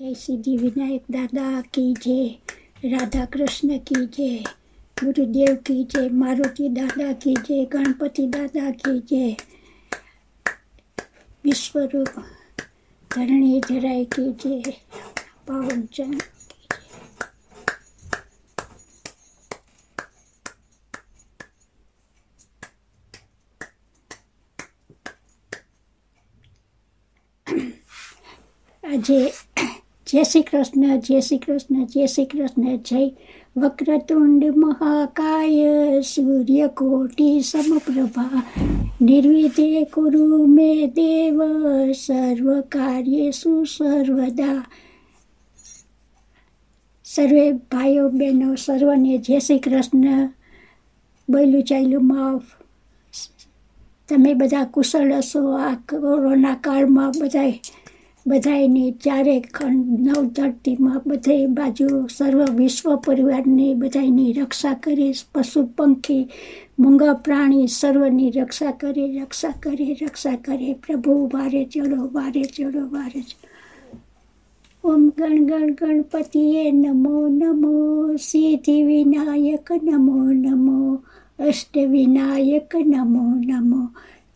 જય સિદ્ધિ વિનાયક દાદા કી જય, રાધા કૃષ્ણ કી જય, ગુરુદેવ કી જય, મારુતિ દાદા કી જય, ગણપતિ દાદા કી જય. વિશ્વરૂપ ધરણી ધરાય કી જય પાવનચંદ આજે જય શ્રી કૃષ્ણ, જય શ્રી કૃષ્ણ, જય શ્રી કૃષ્ણ, જય વક્રતુંડ મહાકાય, સૂર્યકોટી સમપ્રભા. નિર્વિધે કુરુ મે દેવ, સર્વ કાર્યેષુ સર્વદા. સર્વે ભાઈઓ બહેનો, સર્વને જય શ્રી કૃષ્ણ. બોલું ચાલ્યું માફ. તમે બધા કુશળ હશો, આ કોરોના કાળમાં બધાય બધાયની ચારે ખંડ નવ ધરતીમાં બધે બાજુ સર્વ વિશ્વ પરિવારની બધાયની રક્ષા કરે, પશુ પંખી, મૂંગા પ્રાણી સર્વની રક્ષા કરે રક્ષા કરે રક્ષા કરે. પ્રભુ, વારે ચડો વારે ચડો વારે ઓમ ગણ ગણ ગણપતિએ નમો નમો. સિદ્ધિ વિનાયક નમો નમો. અષ્ટ વિનાયક નમો નમો.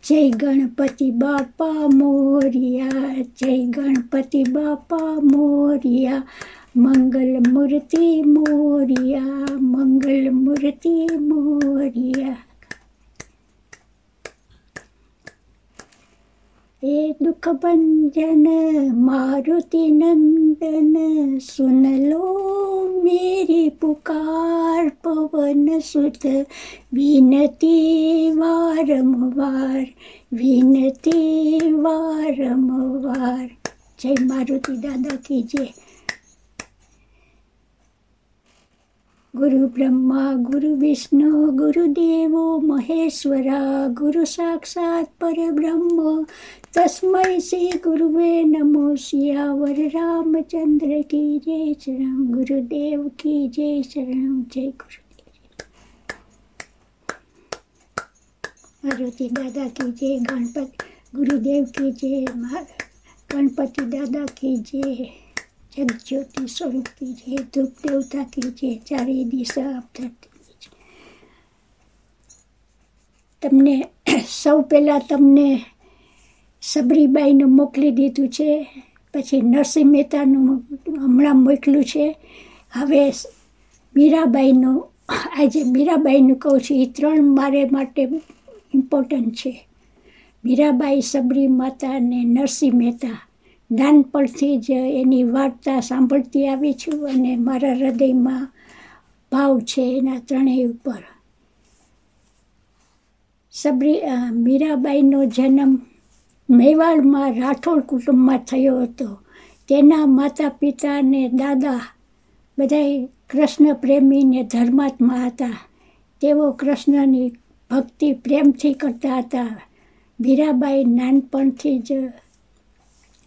જય ગણપતિ બાપા મોરિયા જય ગણપતિ બાપા મોરિયા. મંગલ મૂર્તિ મોરિયા મંગલ મૂર્તિ મોરિયા. એ દુઃખ ભંજન મારુતિ નંદન સુન લો मेरी पुकार पवन सुत विनती वारंवार विनती वारंवार जय मारुति दादा की जय गुरु ब्रह्मा, गुरु विष्णु गुरुदेवो महेश्वरा, गुरु साक्षात परब्रह्म। तस्मै श्री गुरुवे नमो सियावर रामचंद्र की जय शरण गुरुदेव की जय शरण जय गुरुदेव। मारुति दादा की जय। गणपति, गुरुदेव की जय। गणपति दादा की जय। જગજ્યોતિ સ્વરૂપ છે ધૂપ દેવતા કી જય ચારે દિશા આપતા તમને સૌ પહેલાં તમને સબરીબાઈનું મોકલી દીધું છે પછી નરસિંહ મહેતાનું હમણાં મોકલ્યું છે હવે મીરાબાઈનું આજે મીરાબાઈનું કહું છું એ ત્રણ મારે માટે ઇમ્પોર્ટન્ટ છે મીરાબાઈ સબરી માતા અને નરસિંહ મહેતા નાનપણથી જ એની વાર્તા સાંભળતી આવી છું અને મારા હૃદયમાં ભાવ છે એના ત્રણેય ઉપર. સબરી મીરાબાઈનો જન્મ મેવાડમાં રાઠોડ કુટુંબમાં થયો હતો. તેના માતા પિતા અને દાદા બધાય કૃષ્ણ પ્રેમી ને ધર્માત્મા હતા. તેઓ કૃષ્ણની ભક્તિ પ્રેમથી કરતા હતા. મીરાબાઈ નાનપણથી જ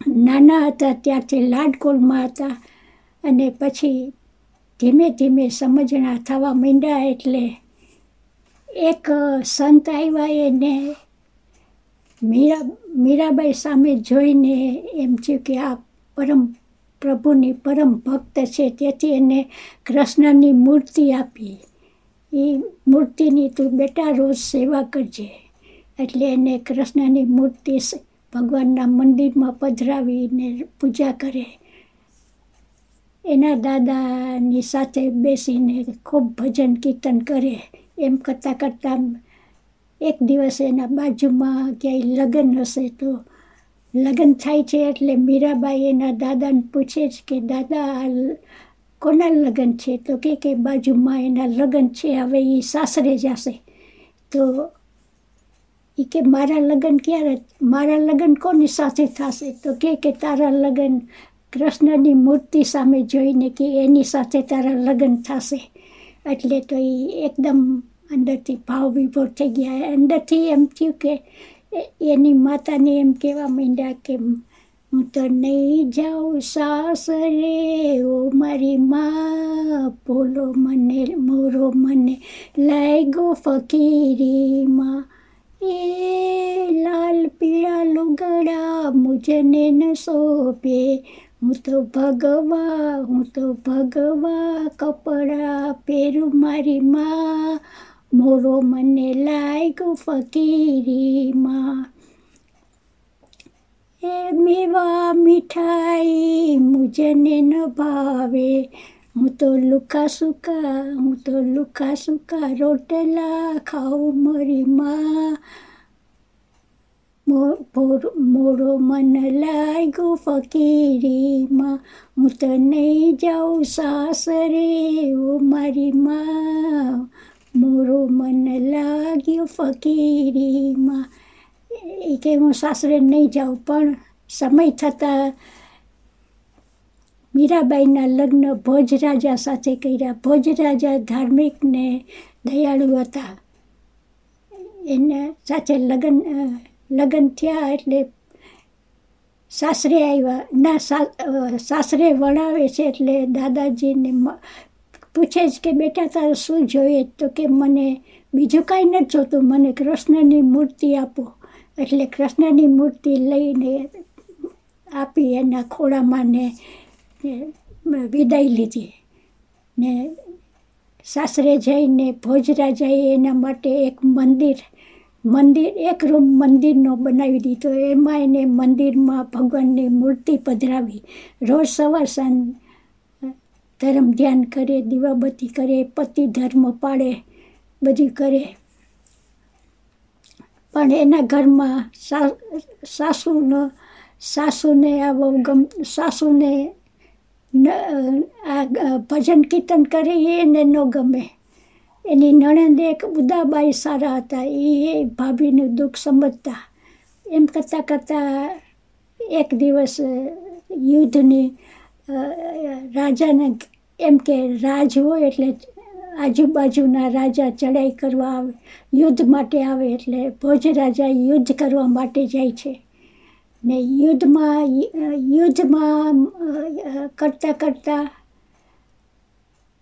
નાના હતા ત્યારથી લાડકોલમાં હતા અને પછી ધીમે ધીમે સમજણા થવા માંડ્યા એટલે એક સંત આવ્યા એને મીરા, મીરાબાઈ સામે જોઈને એમ થયું કે આ પરમ પ્રભુની પરમ ભક્ત છે. તેથી એને કૃષ્ણની મૂર્તિ આપી. એ મૂર્તિની તું બેટા રોજ સેવા કરજે. એટલે એને કૃષ્ણની મૂર્તિ ભગવાનના મંદિરમાં પધરાવીને પૂજા કરે. એના દાદાની સાથે બેસીને ખૂબ ભજન કીર્તન કરે. એમ કરતાં કરતાં એક દિવસ એના બાજુમાં ક્યાંય લગ્ન હશે તો લગ્ન થાય છે એટલે મીરાબાઈ એના દાદાને પૂછે છે કે, દાદા કોના લગ્ન છે? તો કે બાજુમાં એના લગ્ન છે, હવે એ સાસરે જશે. તો એ કે, મારા લગ્ન ક્યારે, મારા લગ્ન કોની સાથે થશે? તો કે કે, તારા લગ્ન કૃષ્ણની મૂર્તિ સામે જોઈને કે એની સાથે તારા લગ્ન થશે. એટલે તો એ એકદમ અંદરથી ભાવ વિભોર થઈ ગયા. અંદરથી એમ થયું કે એની માતાને એમ કહેવા માંડ્યા કે, હું તો નહીં જાઉં સાસરે, ઓ મારી મા, બોલો મને, મોરો મને લાગ્યો ફકીરીમાં એ લાલ પીળા લુગડા મુજને ન સોંપે હું તો ભગવા, હું તો ભગવા કપડા પહેરું મારી માં. મોરો મને લાગ્યો ફકીરીમાં એ મેવા મીઠાઈ મુજને ન ભાવે. હું તો લુખા સુકા હું તો લુખા સુકા રોટલા ખાઉં મરી માં મોરો મન લાગ્યો ફકીરીમાં હું તો નહીં જાઉં સાસરે ઓ મારી માં મોરો મન લાગ્યો ફકીરીમાં એ કે હું સાસરે નહીં જાઉં પણ સમય થતાં મીરાબાઈના લગ્ન ભોજરાજા સાથે કર્યા. ભોજરાજા ધાર્મિક ને દયાળુ હતા. એના સાથે લગ્ન લગ્ન થયા એટલે સાસરે આવ્યા. ના સાસરે વળાવે છે એટલે દાદાજીને પૂછે છે કે, બેટા, તારે શું જોઈએ? તો કે, મને બીજું કાંઈ નથી જોતું. મને કૃષ્ણની મૂર્તિ આપો. એટલે કૃષ્ણની મૂર્તિ લઈને આપી એના ખોળામાં ને વિદાય લીધી. ને સાસરે જઈને ભોજરાજાએ એના માટે એક મંદિર મંદિર, એક રૂમ મંદિરનો બનાવી દીધો. એમાં એને મંદિરમાં ભગવાનની મૂર્તિ પધરાવી. રોજ સવાર સાંજ ધર્મ ધ્યાન કરે, દીવાબત્તી કરે, પતિ ધર્મ પાળે, બધું કરે. પણ એના ઘરમાં સાસુનો, સાસુને આવો ગમ સાસુને આ ભજન કીર્તન કરે એને ન ગમે. એની નણંદ એક ઉદાબાઈ સારા હતા. એ ભાભીનું દુઃખ સમજતા. એમ કરતાં કરતાં એક દિવસ યુદ્ધની રાજાને એમ કે રાજ હોય એટલે આજુબાજુના રાજા ચડાઈ કરવા આવે, યુદ્ધ માટે આવે એટલે ભોજ રાજા યુદ્ધ કરવા માટે જાય છે. ને યુદ્ધમાં યુદ્ધમાં કરતાં કરતાં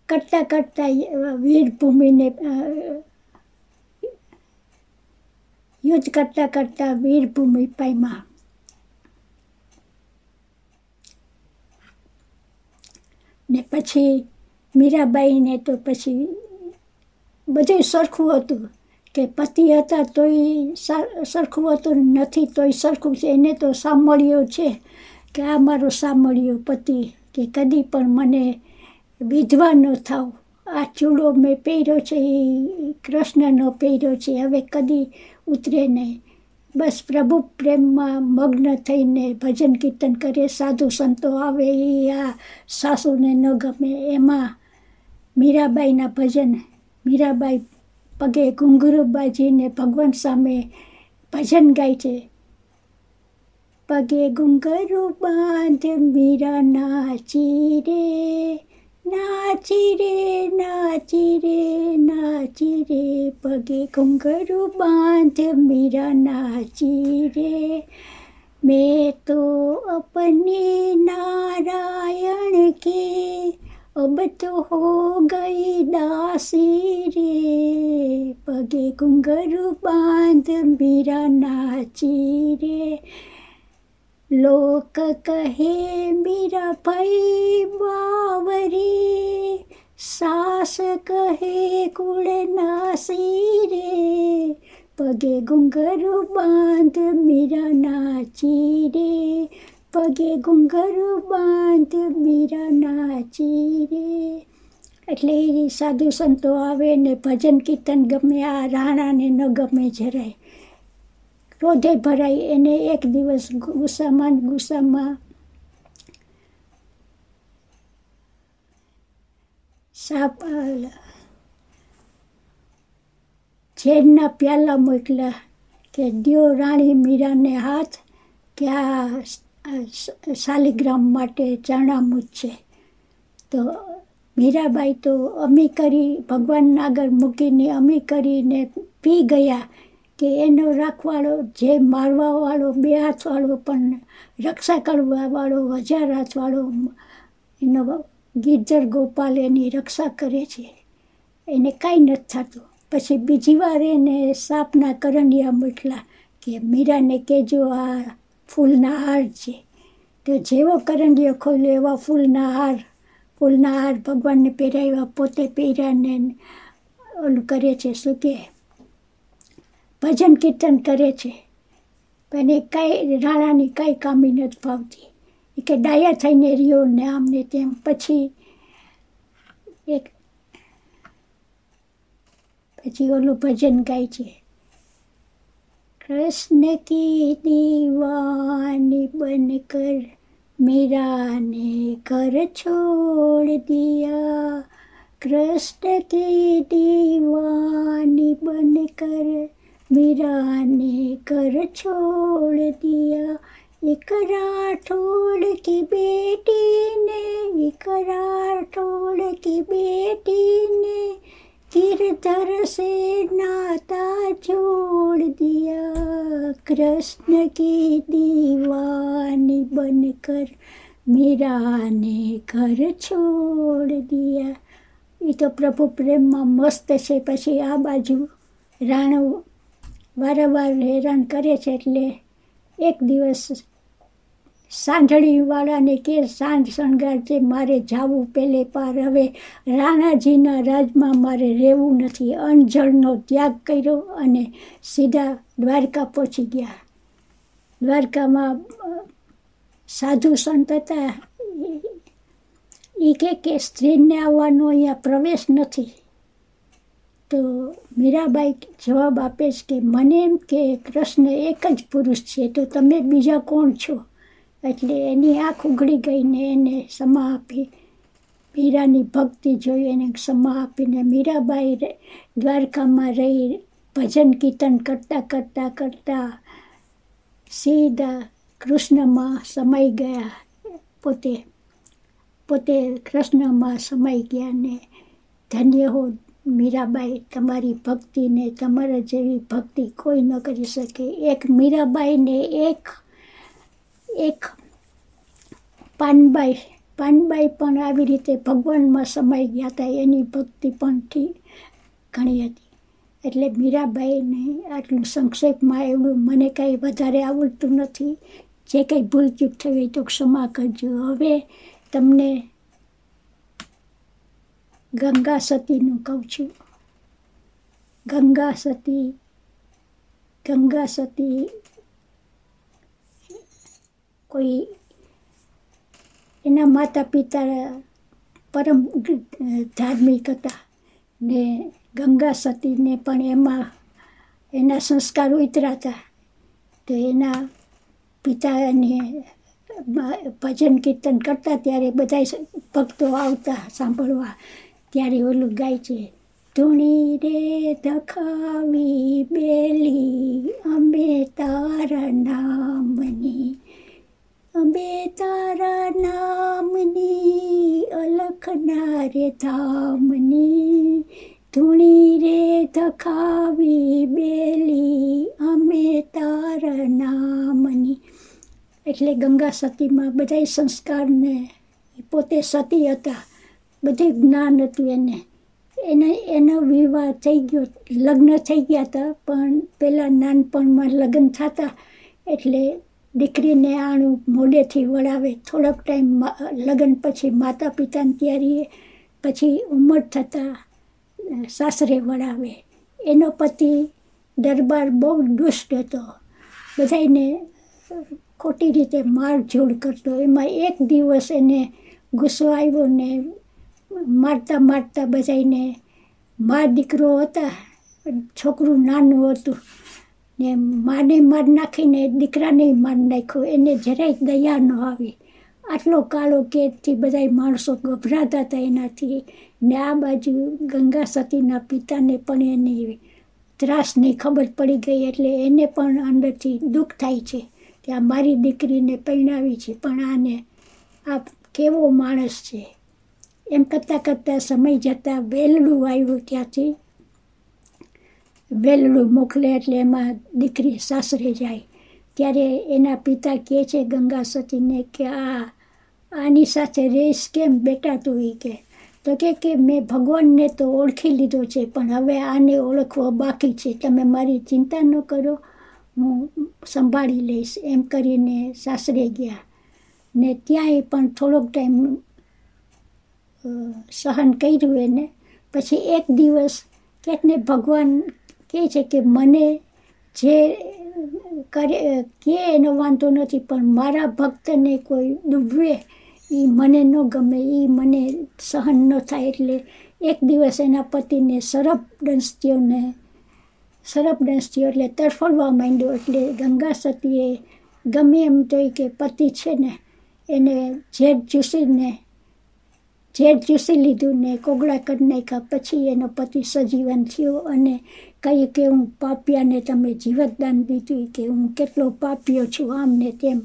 કરતાં કરતાં વીરભૂમિને યુદ્ધ કરતાં કરતાં વીરભૂમિ પામ્યા ને પછી મીરાબાઈને તો પછી બધું સરખું હતું. કે પતિ હતા તોય સરખું હતું નથી તોય સરખું છે. એને તો સાંભળ્યો છે કે આ મારો સાંભળ્યો પતિ કે કદી પણ મને વિધવા ન થાવ. આ ચૂડો મેં પહેર્યો છે, એ કૃષ્ણનો પહેર્યો છે. હવે કદી ઉતરે નહીં. બસ પ્રભુ પ્રેમમાં મગ્ન થઈને ભજન કીર્તન કરે, સાધુ સંતો આવે, એ આ સાસુને ન ગમે. એમાં મીરાબાઈના ભજન, મીરાબાઈ પગે ઘુંઘરું બાજીને ભગવાન સામે ભજન ગાય છે પગે ઘુંઘરું બાંધ મીરા નાચી રે નાચી રે નાચી રે નાચી રે પગે ઘુંઘરું બાંધ મીરા નાચી રે मैं तो अपने नारायण के अब तो हो गई दासी रे પગે ઘુંઘરું બાંધ મીરા નાચી રે લોક કહે મીરા ભાઈ બાવરી સાસ કહે કુળ નાસી રે પગે ઘુંઘરું બાંધ મીરા નાચી રે પગે ઘુંઘરું બાંધ મીરા નાચી રે એટલે એ સાધુ સંતો આવે ને ભજન કીર્તન ગમે, આ રાણાને ન ગમે જરાય. ક્રોધે ભરાય, એને એક દિવસ ગુસ્સામાં ગુસ્સામાં સાપ ઝેરના પ્યાલા મોકલા કે દિયો રાણી મીરાને હાથ કે આ શાલિગ્રામ માટે ચરણામૂત છે તો મીરાબાઈ તો અમી કરી ભગવાન આગળ મૂકીને અમી કરીને પી ગયા કે એનો રાખવાળો જે મારવાવાળો, બે હાથવાળો પણ રક્ષા કરવાવાળો, હજાર હાથવાળો એનો ગિરજર ગોપાલ એની રક્ષા કરે છે. એને કાંઈ નથી થતું. પછી બીજી વાર એને સાપના કરંડિયા મોટલા કે મીરાને કહેજો આ ફૂલના હાર છે. તો જેવો કરંડિયો ખોલ્યો એવા ફૂલના હાર ફૂલના હાર ભગવાનને પહેરાવ્યા, પોતે પહેર્યાને ઓલું કરે છે, શું કહે ભજન કીર્તન કરે છે. પણ એ કાંઈ રાણાની કાંઈ કામી નથી ભાવતી. એ કે ડાયા થઈને રહ્યો ને આમને તેમ. પછી એક પછી ઓલું ભજન ગાય છે. કૃષ્ણ કી દીવાની બન કર मीरा ने घर छोड़ दिया कृष्ण की दीवानी बनकर मीरा ने घर छोड़ दिया एक राठौड़ की बेटी ने एक राठौड़ की बेटी ने गिरधर से नाता जोड़ दिया कृष्ण की दीवानी बनकर मीरा ने ઘર છોડ દિયા એ તો પ્રભુ પ્રેમમાં મસ્ત છે પછી આ બાજુ રાણો વારંવાર હેરાન કરે છે એટલે એક દિવસ સાંઢળીવાળાને કે સાંજ શણગાર છે મારે જાવું પેલે પાર. હવે રાણાજીના રાજમાં મારે રહેવું નથી. અણજળનો ત્યાગ કર્યો અને સીધા દ્વારકા પહોંચી ગયા. દ્વારકામાં સાધુ સંત હતા. એ કે કે સ્ત્રીને આવવાનો અહીંયા પ્રવેશ નથી. તો મીરાબાઈ જવાબ આપે છે કે, મને એમ કે કૃષ્ણ એક જ પુરુષ છે, તો તમે બીજા કોણ છો? એટલે એની આંખ ઉઘડી ગઈને એને ક્ષમા આપી. મીરાની ભક્તિ જોઈ એને ક્ષમા આપીને મીરાબાઈ દ્વારકામાં રહી ભજન કીર્તન કરતાં કરતાં કરતાં સીધા કૃષ્ણમાં સમાઈ ગયા. પોતે પોતે કૃષ્ણમાં સમાઈ ગયા ને ધન્ય હો મીરાબાઈ, તમારી ભક્તિને તમારા જેવી ભક્તિ કોઈ ન કરી શકે. એક મીરાબાઈને એક એક પાનબાઈ પાનબાઈ પણ આવી રીતે ભગવાનમાં સમાઈ ગયા હતા. એની ભક્તિ પણ ઘણી હતી. એટલે મીરાબાઈને આટલું સંક્ષેપમાં એવડું મને કાંઈ વધારે આવડતું નથી. જે કંઈ ભૂલચૂક થઈ તો ક્ષમા કરજો. હવે તમને ગંગા સતીનું કહું છું. ગંગા સતી ગંગા સતી કોઈ એના માતા પિતા પરમ ધાર્મિક હતા ને ગંગા સતીને પણ એમાં એના સંસ્કાર ઉતરાતા તો એના પિતાને ભજન કીર્તન કરતા ત્યારે બધા ભક્તો આવતા સાંભળવા. ત્યારે ઓલું ગાય છે, ધૂણી રે ધખાવી બેલી, અમે તારા નામની અંબે તારા નામની અલખના રે ધામની ધૂણી રે ધખાવી બેલી અમે તારા નામની. એટલે ગંગા સતીમાં બધા સંસ્કારને પોતે સતી હતા. બધે જ્ઞાન હતું એને. એને, એનો વિવાહ થઈ ગયો. લગ્ન થઈ ગયા હતા, પણ પહેલાં નાનપણમાં લગ્ન થતા. એટલે દીકરીને આણું મોડેથી વળાવે. થોડોક ટાઈમ લગ્ન પછી માતા પિતાને ત્યારીએ પછી ઉંમર થતાં સાસરે વળાવે. એનો પતિ દરબાર બહુ દુષ્ટ હતો. બધાને ખોટી રીતે મારઝોડ કરતો. એમાં એક દિવસ એને ગુસ્સો આવ્યો ને મારતા મારતા બધાને મા દીકરો હતા, છોકરું નાનું હતું. ને માને માર નાખીને દીકરાને માર નાખ્યો. એને જરાય દયા ન આવી. આટલો કાળો કેદથી બધા માણસો ગભરાતા હતા એનાથી. ને આ બાજુ ગંગા સતીના પિતાને પણ એની ત્રાસની ખબર પડી ગઈ એટલે એને પણ અંદરથી દુઃખ થાય છે કે આ મારી દીકરીને પરણાવી છે. પણ આને આ કેવો માણસ છે? એમ કરતાં કરતાં સમય જતાં વેલડું આવ્યું ત્યાંથી વેલડું મોકલે એટલે એમાં દીકરી સાસરે જાય. ત્યારે એના પિતા કહે છે ગંગા સતીને કે આ, આની સાથે રહીશ કેમ બેટા તું એ કે? તો કે કે મેં ભગવાનને તો ઓળખી લીધો છે, પણ હવે આને ઓળખવો બાકી છે. તમે મારી ચિંતા ન કરો, હું સંભાળી લઈશ. એમ કરીને સાસરે ગયા. ને ત્યાંય પણ થોડોક ટાઈમ સહન કર્યું એને. પછી એક દિવસ ક્યાંક ભગવાન કહે છે કે મને જે કરે કે એનો વાંધો નથી, પણ મારા ભક્તને કોઈ ડૂબવે એ મને ન ગમે એ મને સહન ન થાય એટલે એક દિવસ એના પતિને સરપ ડંસ્તીઓને સરપ ડંસ્તીઓ એટલે તરફડવા માંડ્યો એટલે ગંગા સતીએ ગમે એમ તો કે પતિ છે ને, એને ઝેર ચૂસીને ઝેર ચૂસી લીધું ને કોગળા કરી નાખ્યા, પછી એનો પતિ સજીવન થયો અને કહી કે હું પાપિયાને તમે જીવતદાન દીધું કે હું કેટલો પાપ્યો છું આમ ને તેમ.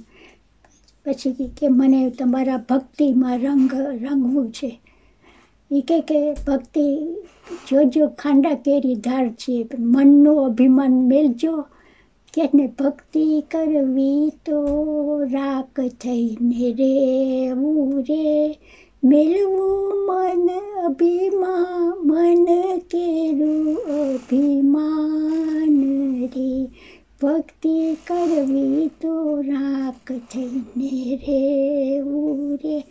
પછી કે મને તમારા ભક્તિમાં રંગ, રંગવું છે. એ કે કે ભક્તિ જોજો ખાંડા કેરી ધાર છે મનનું અભિમાન મેલજો. કે ને ભક્તિ કરવી તો રાક થઈને રેવું રે. મેળવું મન અભિમાન, મન કેરું અભિમાન રે. ભક્તિ કરવી તો રાખ થઈને રેવું રે.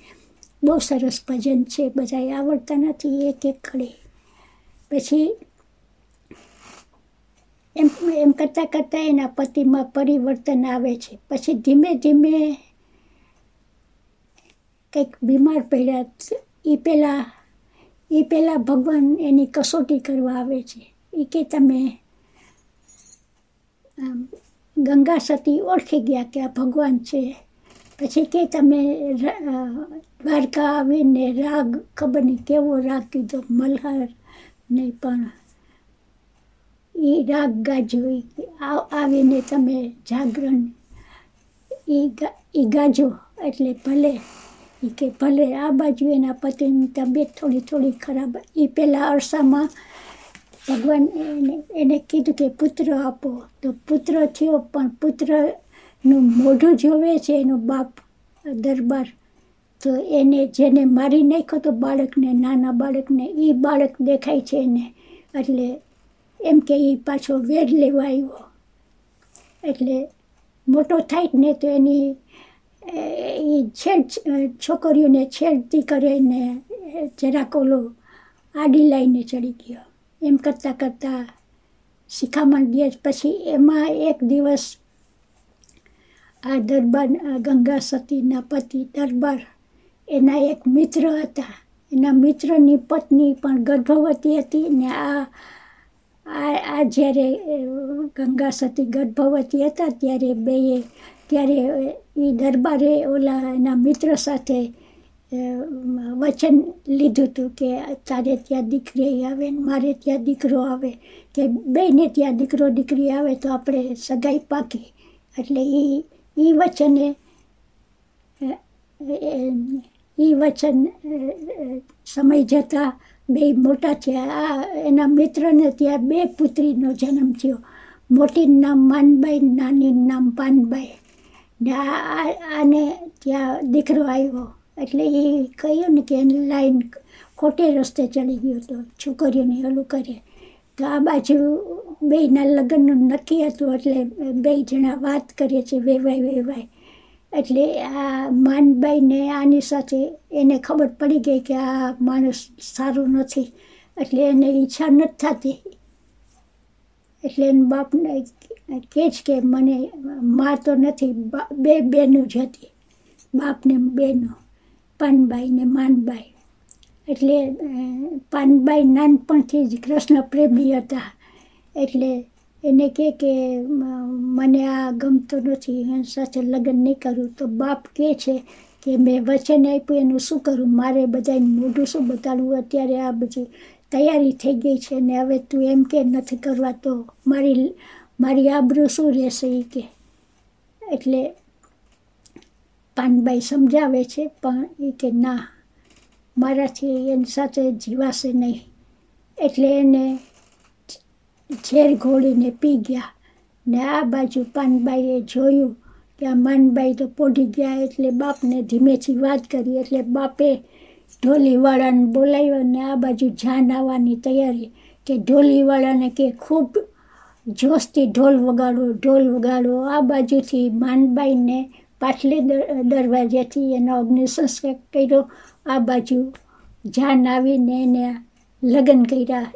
બહુ સરસ ભજન છે બધા આવડતા નથી, એક એક ખડે. પછી એમ એમ કરતાં કરતાં એના પતિમાં પરિવર્તન આવે છે. પછી ધીમે ધીમે કંઈક બીમાર પડ્યા એ પહેલાં એ પહેલાં ભગવાન એની કસોટી કરવા આવે છે. એ કે તમે ગંગા સતી ઓળખી ગયા કે આ ભગવાન છે. પછી કે તમે દ્વારકા આવીને રાગ, ખબર નહીં કેવો રાગ કીધો, મલ્હાર નહીં, પણ એ રાગ ગાજો આવીને તમે જાગરણ એ ગાજો, એટલે ભલે એ કે ભલે આ બાજુ એના પતિની તબિયત થોડી થોડી ખરાબ એ પહેલાં અરસામાં ભગવાન એને એને કીધું કે પુત્ર આપો. તો પુત્ર થયો, પણ પુત્રનું મોઢું જોવે છે એનો બાપ દરબાર. તો એને જેને મારી નાખ્યો તો બાળકને, નાના બાળકને એ બાળક દેખાય છે એને. એટલે એમ કે એ પાછો વેર લેવા આવ્યો. એટલે મોટો થાય ને તો એની એ છેડ છોકરીઓને છેડતી કરીને જરાક ઓલો આડી લાઈને ચડી ગયો. એમ કરતાં કરતાં શિખામણ દે પછી એમાં એક દિવસ આ દરબાર ગંગા સતીના પતિ દરબાર એના એક મિત્ર હતા. એના મિત્રની પત્ની પણ ગર્ભવતી હતી ને આ આ જ્યારે ગંગા સતી ગર્ભવતી હતા ત્યારે બેએ ત્યારે એ દરબારે ઓલા એના મિત્ર સાથે વચન લીધું હતું કે તારે ત્યાં દીકરી આવે ને મારે ત્યાં દીકરો આવે. કે બેને ત્યાં દીકરો દીકરી આવે તો આપણે સગાઈ પાકી. એટલે એ એ વચને એ વચન સમય જતાં બે મોટા થયા. આ એના મિત્રને ત્યાં બે પુત્રીનો જન્મ થયો. મોટીનું નામ માનબાઈ નાનીનું નામ પાનબાઈ. ને આને ત્યાં દીકરો આવ્યો. એટલે એ કહ્યું ને કે એની લાઈન ખોટે રસ્તે ચડી ગયો હતો છોકરીઓને ઓલું કરે. તો આ બાજુ બેયના લગ્નનું નક્કી હતું એટલે બે જણા વાત કરીએ છીએ વેવાય વેવાય. એટલે આ માનબાઈને આની સાથે એને ખબર પડી ગઈ કે આ માણસ સારું નથી. એટલે એને ઈચ્છા નથી થતી. એટલે એને બાપને કહે જ કે મને મા તો નથી, બે બેનું જ હતી. બાપને બેનો પાનબાઈ ને માનબાઈ. એટલે પાનબાઈ નાનપણથી જ કૃષ્ણ પ્રેમી હતા. એટલે એને કહે કે, મને આ ગમતું નથી એની સાથે લગ્ન નહીં કરું. તો બાપ કહે છે કે, મેં વચન આપ્યું, એનું શું કરું? મારે બધાને મોઢું શું બતાડવું? અત્યારે આ બધી તૈયારી થઈ ગઈ છે ને હવે તું એમ કે નથી કરવા, તો મારી મારી આબરૂ શું રહેશે એ કે. એટલે પાનબાઈ સમજાવે છે, પણ એ કે ના, મારાથી એની સાથે જીવાશે નહીં. એટલે એને ઝેર ઘોળીને પી ગયા. ને આ બાજુ પાનબાઈએ જોયું કે આ માનબાઈ તો પોઢી ગયા એટલે બાપને ધીમેથી વાત કરી, એટલે બાપે ઢોલીવાળાને બોલાવ્યો ને આ બાજુ જાન આવવાની તૈયારી કે ઢોલીવાળાને કે ખૂબ જોશથી ઢોલ વગાડો ઢોલ વગાડો. આ બાજુથી માનબાઈને પાછલે દરવાજેથી એનો અગ્નિસંસ્કાર કર્યો. આ બાજુ જાન આવીને એને લગ્ન કર્યા.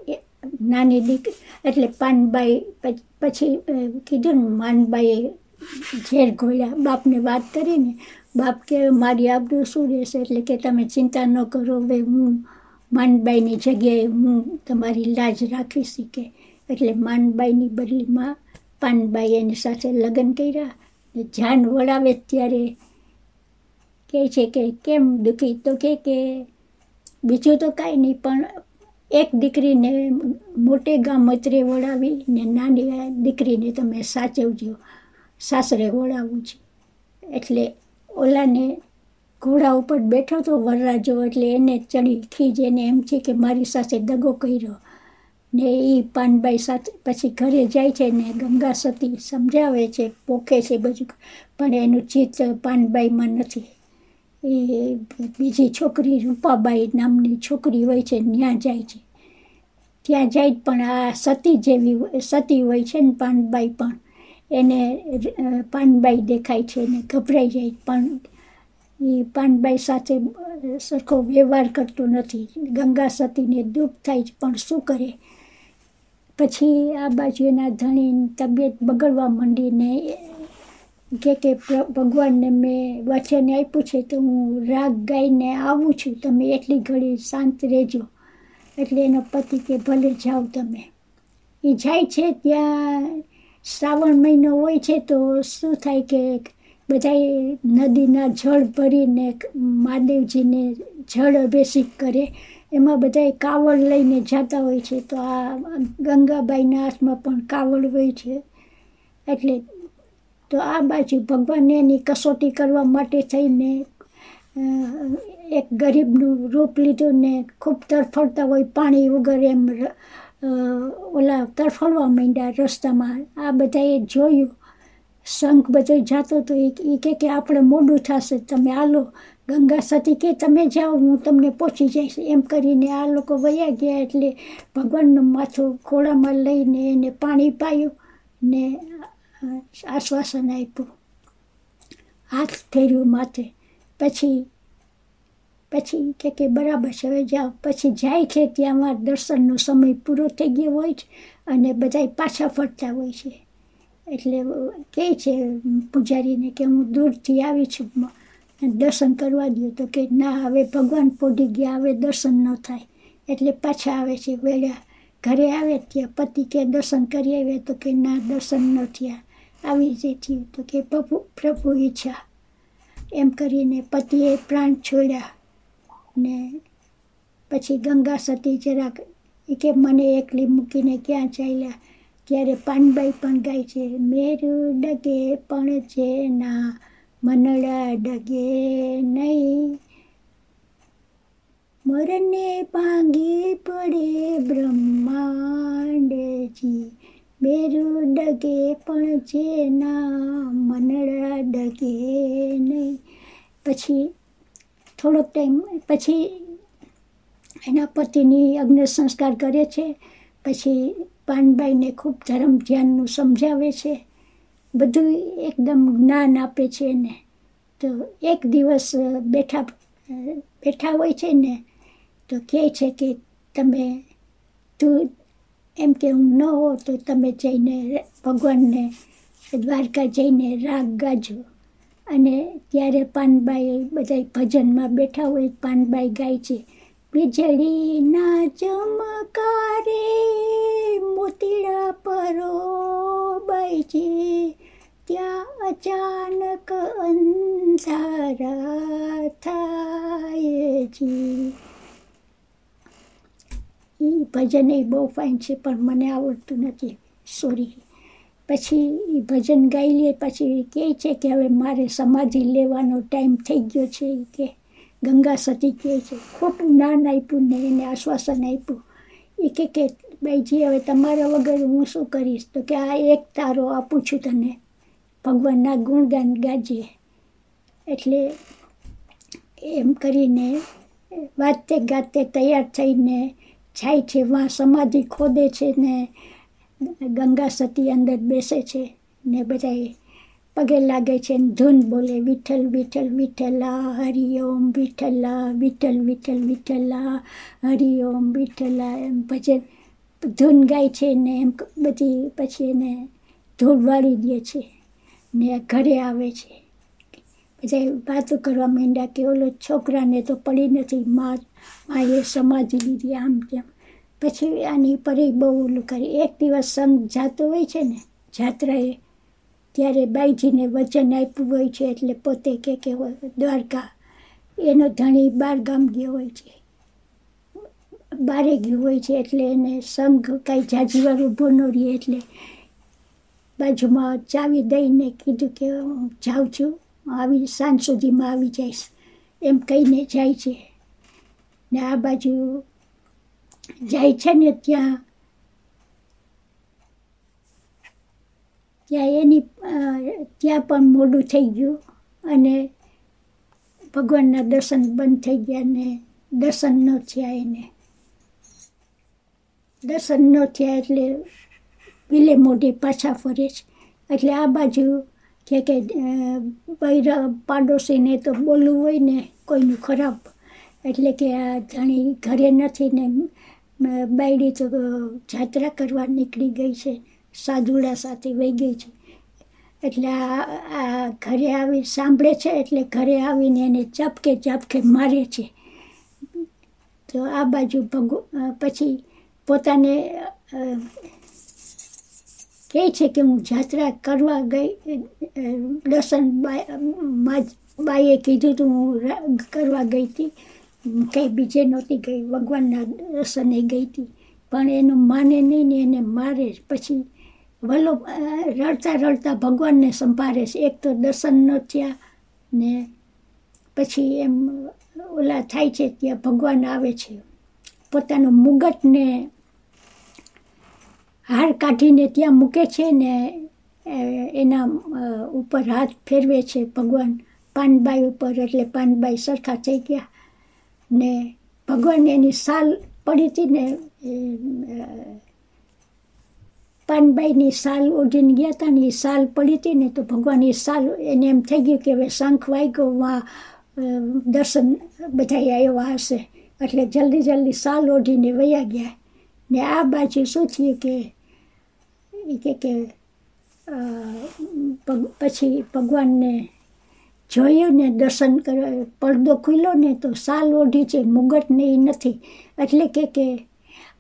નાની દીકરી એટલે પાનબાઈ પછી કીધું ને માનબાઈએ ઝેર ઘોળ્યા બાપને વાત કરીને બાપ કે મારી આબરૂ શું રહેશે? એટલે કે તમે ચિંતા ન કરો, હવે હું માનબાઈની જગ્યાએ હું તમારી લાજ રાખી શીખે. એટલે માનબાઈની બદલીમાં પાનબાઈ એની સાથે લગ્ન કર્યા જાન વળાવે ત્યારે કહે છે કે કેમ દુઃખી? તો કે કે બીજું તો કાંઈ નહીં, પણ એક દીકરીને મોટે ગામ મચરે વળાવી ને નાની દીકરીને તમે સાચવજો. સાસરે વળાવવું છે. એટલે ઓલાને ઘોડા ઉપર બેઠો હતો વરરાજો એટલે એને ચડી ખીજ એને એમ છે કે મારી સાથે દગો કર્યો. ને એ પાનબાઈ સાથે પછી ઘરે જાય છે ને ગંગા સતી સમજાવે છે પોખે છે બધું. પણ એનું ચિત્ત પાનબાઈમાં નથી. એ બીજી છોકરી રૂપાબાઈ નામની છોકરી હોય છે ત્યાં જાય છે. ત્યાં જાય પણ આ સતી જેવી, સતી હોય છે ને પાનબાઈ પણ. એને પાનબાઈ દેખાય છે એને ગભરાઈ જાય પણ એ પાનબાઈ સાથે સરખો વ્યવહાર કરતો નથી. ગંગા સતીને દુઃખ થાય પણ શું કરે? પછી આ બાજુ એના ધણીની તબિયત બગડવા માંડીને કે કે ભગવાનને મેં વચન આપ્યું છે, તો હું રાગ ગાઈને આવું છું. તમે એટલી ઘડી શાંત રહેજો. એટલે એનો પતિ કે ભલે જાઓ તમે. એ જાય છે ત્યાં શ્રાવણ મહિનો હોય છે તો શું થાય કે બધા નદીના જળ ભરીને મહાદેવજીને જળ અભિષેક કરે, એમાં બધા કાવડ લઈને જતા હોય છે. તો આ ગંગાબાઈના હાથમાં પણ કાવડ હોય છે. એટલે તો આ બાજુ ભગવાને એની કસોટી કરવા માટે થઈને એક ગરીબનું રૂપ લીધું ને ખૂબ તરફડતા હોય, પાણી વગર એમ ઓલા તરફડવા માંડ્યા રસ્તામાં. આ બધાએ જોયું. શંખ બધો જાતો હતો એ કે કે આપણે મોડું થશે, તમે હાલો. ગંગા સતી કે તમે જાઓ, હું તમને પહોંચી જઈશ. એમ કરીને આ લોકો વયા ગયા એટલે ભગવાનનું માથું ખોળામાં લઈને એને પાણી પાયું ને આશ્વાસન આપ્યું. હાથ ફેર્યું માથે. પછી પછી કે કે બરાબર છે, હવે જાઓ. પછી જાય છે ત્યાંમાં દર્શનનો સમય પૂરો થઈ ગયો હોય છે અને બધા પાછા ફરતા હોય છે. એટલે કહે છે પૂજારીને કે હું દૂરથી આવી છું. દર્શન કરવા દો તો કે ના, હવે ભગવાન પોઢી ગયા, હવે દર્શન ન થાય. એટલે પાછા આવે છે, વેળા ઘરે આવે ત્યાં પતિ કે દર્શન કરી આવ્યા તો કે ના, દર્શન ન થયા. આવી જે થયું તો કે પ્રભુ પ્રભુ ઈચ્છા. એમ કરીને પતિએ પ્રાણ છોડ્યા. ને પછી ગંગા સતી જરાક એ કે મને એકલી મૂકીને ક્યાં ચાલ્યા? ત્યારે પાનબાઈ પણ ગાય છે, મેરું ડગે પણ છે ના, મનડા ડગે નહીં. મરને ભાંગી પડે બ્રહ્માંડજી મેરું ડગે પણ છે ના, મનડા ડગે નહીં. પછી થોડોક ટાઈમ પછી એના પતિની અગ્નિ સંસ્કાર કરે છે. પછી પાનબાઈને ખૂબ ધર્મ ધ્યાનનું સમજાવે છે. બધું એકદમ જ્ઞાન આપે છે એને. તો એક દિવસ બેઠા બેઠા હોય છે ને, તો કહે છે કે તમે તું, એમ કે હું ન હો તો તમે જઈને ભગવાનને, દ્વારકા જઈને રાગ ગાજો. અને ત્યારે પાનબાઈ બધા ભજનમાં બેઠા હોય, પાનબાઈ ગાય છે, વીજળીના ચમકારે મોતીડા પરો બાય છે, ત્યાં અચાનક અંધારા થાય છે. એ ભજન એ બહુ ફાઇન છે, પણ મને આવડતું નથી. સોરી પછી ભજન ગાઈ લે, પછી કહે છે કે હવે મારે સમાધિ લેવાનો ટાઈમ થઈ ગયો છે. કે ગંગા સતી કહે છે. ખૂબ જ્ઞાન આપ્યું ને એને આશ્વાસન આપ્યું. એ કે કે ભાઈજી હવે તમારા વગર હું શું કરીશ? તો કે, આ એક તારો આપું છું તને. ભગવાનના ગુણગાન ગાજે. એટલે એમ કરીને વાતે ગાતે તૈયાર થઈને જાય છે, વાં સમાધિ ખોદે છે ને ગંગા સતી અંદર બેસે છે ને બધા પગે લાગે છે ને ધૂન બોલે, વિઠ્ઠલ વિઠ્ઠલ, વિઠ્ઠલા, હરિઓમ, વિઠ્ઠલા, વિઠ્ઠલ વિઠ્ઠલ, વિઠ્ઠલા, હરિઓમ, વિઠ્ઠલા. એમ ભજન ધૂન ગાય છે ને એમ બધી પછી એને ધૂળ વાળી દે છે ને ઘરે આવે છે. બધા વાતો કરવા માંડ્યા કે ઓલો છોકરાને તો પડી નથી, મા માએ સમાધિ લીધી, આમ તેમ. પછી આની પરે બહુ ઓલું કરી. એક દિવસ સંઘ જાતો હોય છે ને, જાત્રાએ, ત્યારે બાઈજીને વચન આપ્યું હોય છે, એટલે પોતે કે કે દ્વારકા, એનો ધણી બાર ગામ ગયો હોય છે. બારે ગયું હોય છે, એટલે એને સંઘ કાંઈ જાજીવાર ઊભો ન રહે, એટલે બાજુમાં ચાવી દઈને કીધું કે હું જાઉં છું, આવી સાંજ સુધીમાં આવી જઈશ. એમ કહીને જાય છે. ને આ બાજુ જાય છે ને ત્યાં ત્યાં એની ત્યાં પણ મોડું થઈ ગયું અને ભગવાનના દર્શન બંધ થઈ ગયા ને દર્શન ન થયા એને દર્શન ન થયા એટલે વિલે મોઢે પાછા ફરે છે. એટલે આ બાજુ કે કે બૈરા પાડોશીને તો બોલવું હોય ને, કોઈનું ખરાબ. એટલે કે આ જાણી ઘરે નથી ને બાયડી તો જાત્રા કરવા નીકળી ગઈ છે. સાધુડા સાથે વહી ગઈ છે. એટલે આ ઘરે આવી, સાંભળે છે એટલે ઘરે આવીને એને ચાપકે ચાપકે મારે છે. તો આ બાજુ ભગવ પછી પોતાને કહે છે કે હું જાત્રા કરવા ગઈ દર્શન બાઈએ કીધું તું હું કરવા ગઈ હતી. કંઈ બીજે નહોતી ગઈ, ભગવાનના દર્શને ગઈ હતી. પણ એનું માને નહીં ને એને મારે પછી વલ્લો રડતા રડતા ભગવાનને સંભાળે છે. એક તો દર્શન ન થયા ને પછી એમ ઓલા થાય છે ત્યાં ભગવાન આવે છે. પોતાનું મુગટને હાર કાઢીને ત્યાં મૂકે છે ને એના ઉપર હાથ ફેરવે છે ભગવાન. પાનબાઈ ઉપર એટલે પાનબાઈ સરખા થઈ ગયા. ને ભગવાન એની સાલ પડી હતી ને પાનબાઈની સાલ ઓઢીને ગયા હતા ને એ સાલ પડી હતી ને, તો ભગવાન એ સાલ એને એમ થઈ ગયું કે હવે શંખ વાગ્યો વા દર્શન બધા આવ્યા હશે. એટલે જલ્દી જલ્દી સાલ ઓઢીને વયા ગયા. ને આ બાજુ શું થયું કે કે પછી ભગવાનને જોયું ને દર્શન કરવા પડદો ખુલ્યો ને તો સાલ ઓઢી છે, મુગટ ને એ નથી. એટલે કે કે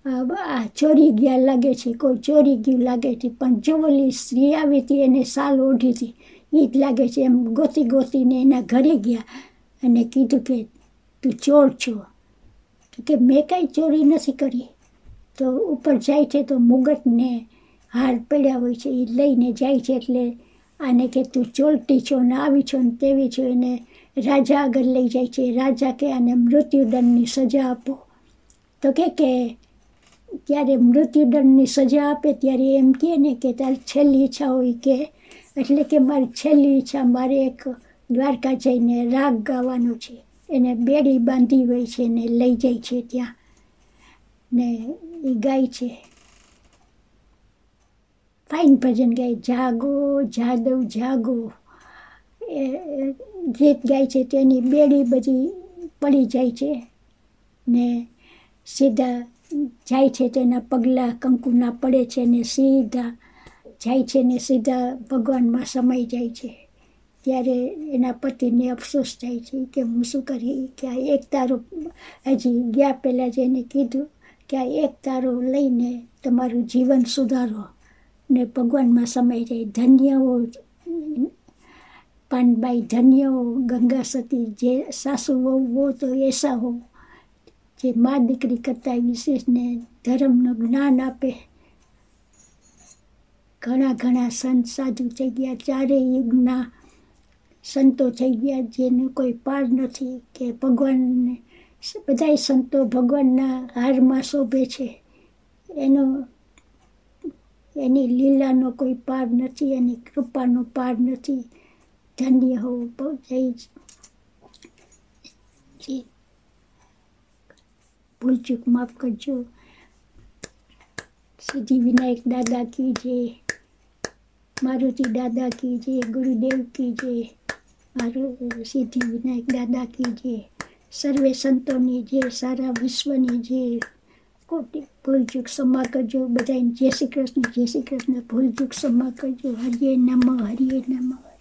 આ ચોરી ગયા લાગે છે, કોઈ ચોરી ગયું લાગે છે, પણ જો સ્ત્રી આવી હતી એને સાલ ઓઢી હતી એ જ લાગે છે, એમ ગોતી ગોતીને એના ઘરે ગયા અને કીધું કે તું ચોર છો. કે મેં કાંઈ ચોરી નથી કરી. તો ઉપર જાય છે તો મુગટને હાર પડ્યા હોય છે એ લઈને જાય છે એટલે આને કે તું ચોલટી છો ને આવી છો ને તેવી છો, એને રાજા આગળ લઈ જાય છે. રાજા કે આને મૃત્યુદંડની સજા આપો. તો કે કે, ત્યારે મૃત્યુદંડની સજા આપે ત્યારે એમ કહે ને કે તારી છેલ્લી ઈચ્છા હોય કે. એટલે કે મારી છેલ્લી ઈચ્છા, મારે એક દ્વારકા જઈને રાગ ગાવાનો છે. એને બેડી બાંધી હોય છે ને લઈ જાય છે ત્યાં. ને એ ગાય છે. ફાઇન ભજન ગાય, જાગો, જાદવ, જાગો. એ ગીત ગાય છે તેની બેડી બધી પડી જાય છે ને સીધા જાય છે તેના પગલાં કંકુના પડે છે ને સીધા જાય છે ને સીધા ભગવાનમાં સમાઈ જાય છે. ત્યારે એના પતિને અફસોસ થાય છે કે હું શું કરી? કે આ એક તારો હજી ગયા પહેલાં જ એને કીધું કે આ એક તારો લઈને તમારું જીવન સુધારો. ને ભગવાનમાં સમય જાય. ધન્યઓ પાનબાઈ ધન્યઓ ગંગા સતી, જે સાસુ હો તો એસા હો, જે મા દીકરી કરતા વિશેષને ધર્મનું જ્ઞાન આપે. ઘણા ઘણા સંત સાધુ થઈ ગયા, ચારેય યુગના સંતો થઈ ગયા, જેનું કોઈ પાર નથી કે ભગવાનને, બધાય સંતો ભગવાનના હારમાં શોભે છે. એનો એની લીલાનો કોઈ પાર નથી, એની કૃપાનો પાર નથી. ધન્ય હોવું જઈ ભૂલચૂક માફ કરજો. સિદ્ધિ વિનાયક દાદા કી જે મારુતિ દાદા કી જય. ગુરુદેવ કી જય. મારું સિદ્ધિ વિનાયક દાદા કી જય. સર્વે સંતોની જય. સારા વિશ્વની જય. કોટી ભૂલચૂક ક્ષમા કરજો. બધાને જય શ્રી કૃષ્ણ, જય શ્રી કૃષ્ણ. ભૂલચૂક ક્ષમા કરજો. હરિયે નમ હરિયે નમ.